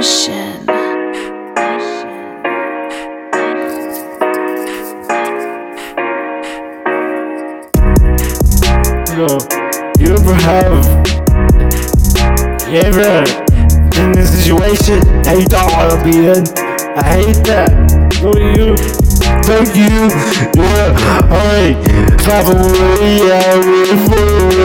Nation. Yo, you ever have, you ever in this situation that you don't wanna be in? I hate that. No, you, thank you. Yeah, alright. Clap away, yeah,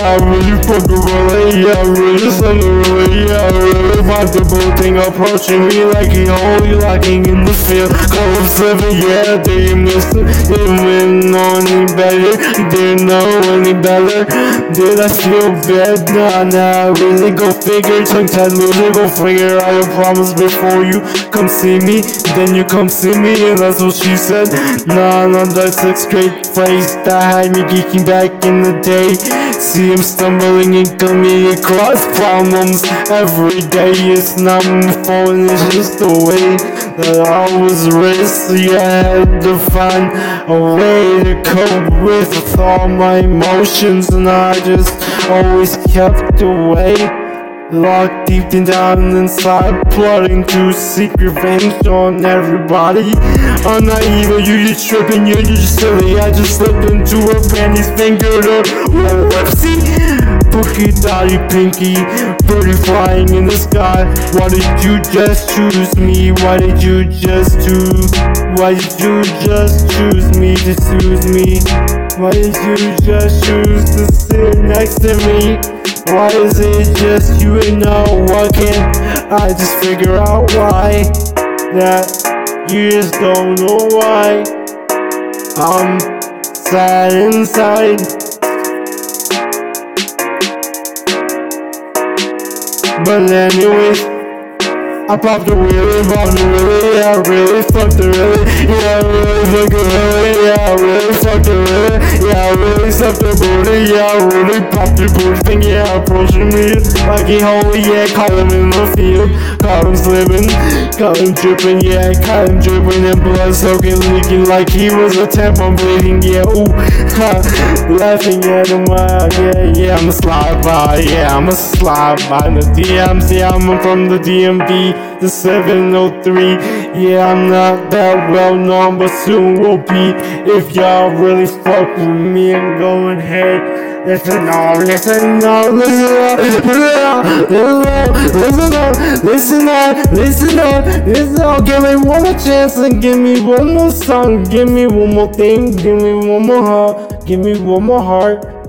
yeah, I really fucking really, yeah, I really fucking really, yeah, I really want the bull thing approaching me like he holy locking in the field. Cold seven, yeah, they missed it. Didn't know any better, didn't know any better. Did I feel bad? Nah, nah, really go figure. Tongue tied loser, go figure out your problems before you come see me. Then you come see me, and that's what she said. Nah, nah, that's a straight face that had me geeking back in the day. See him stumbling and coming across problems every day. It's not my fault, it's just the way that I was raised. You had to find a way to cope with all my emotions, and I just always kept away. Locked deep down inside, plotting to seek revenge on everybody. I'm not evil, you just tripping, you're just silly. I just slipped into a panties, fingered her. Whoopsie! Bookie, Dottie, Pinky, birdie flying in the sky. Why did you just choose me? Why did you just choose? Why did you just choose me to choose me? Why did you just choose to sit next to me? Why is it? Just you and no Why can't I just figure out why That you just don't know why I'm sad inside. But anyways I popped a wheelie, popped a wheelie, I really fucked the really, yeah, I really fucked the really, I really sucked the booty, yeah, really popped the booty thing, yeah, approaching me like he holy, yeah, caught him in the field, caught him slipping, caught him dripping, yeah, caught him dripping and blood soaking, leaking like he was a tampon bleeding, yeah, ooh, ha, laughing at him, yeah, yeah, I'm a slide by, yeah, I'm a slide by the yeah, I'm from the DMV the 703. Yeah, I'm not that well known, but soon will be. If y'all really fuck with me and go ahead. Listen on, listen on, listen on, listen on, listen up, listen up, listen on. Give me one more chance and give me one more song. Give me one more thing, give me one more heart, give me one more heart.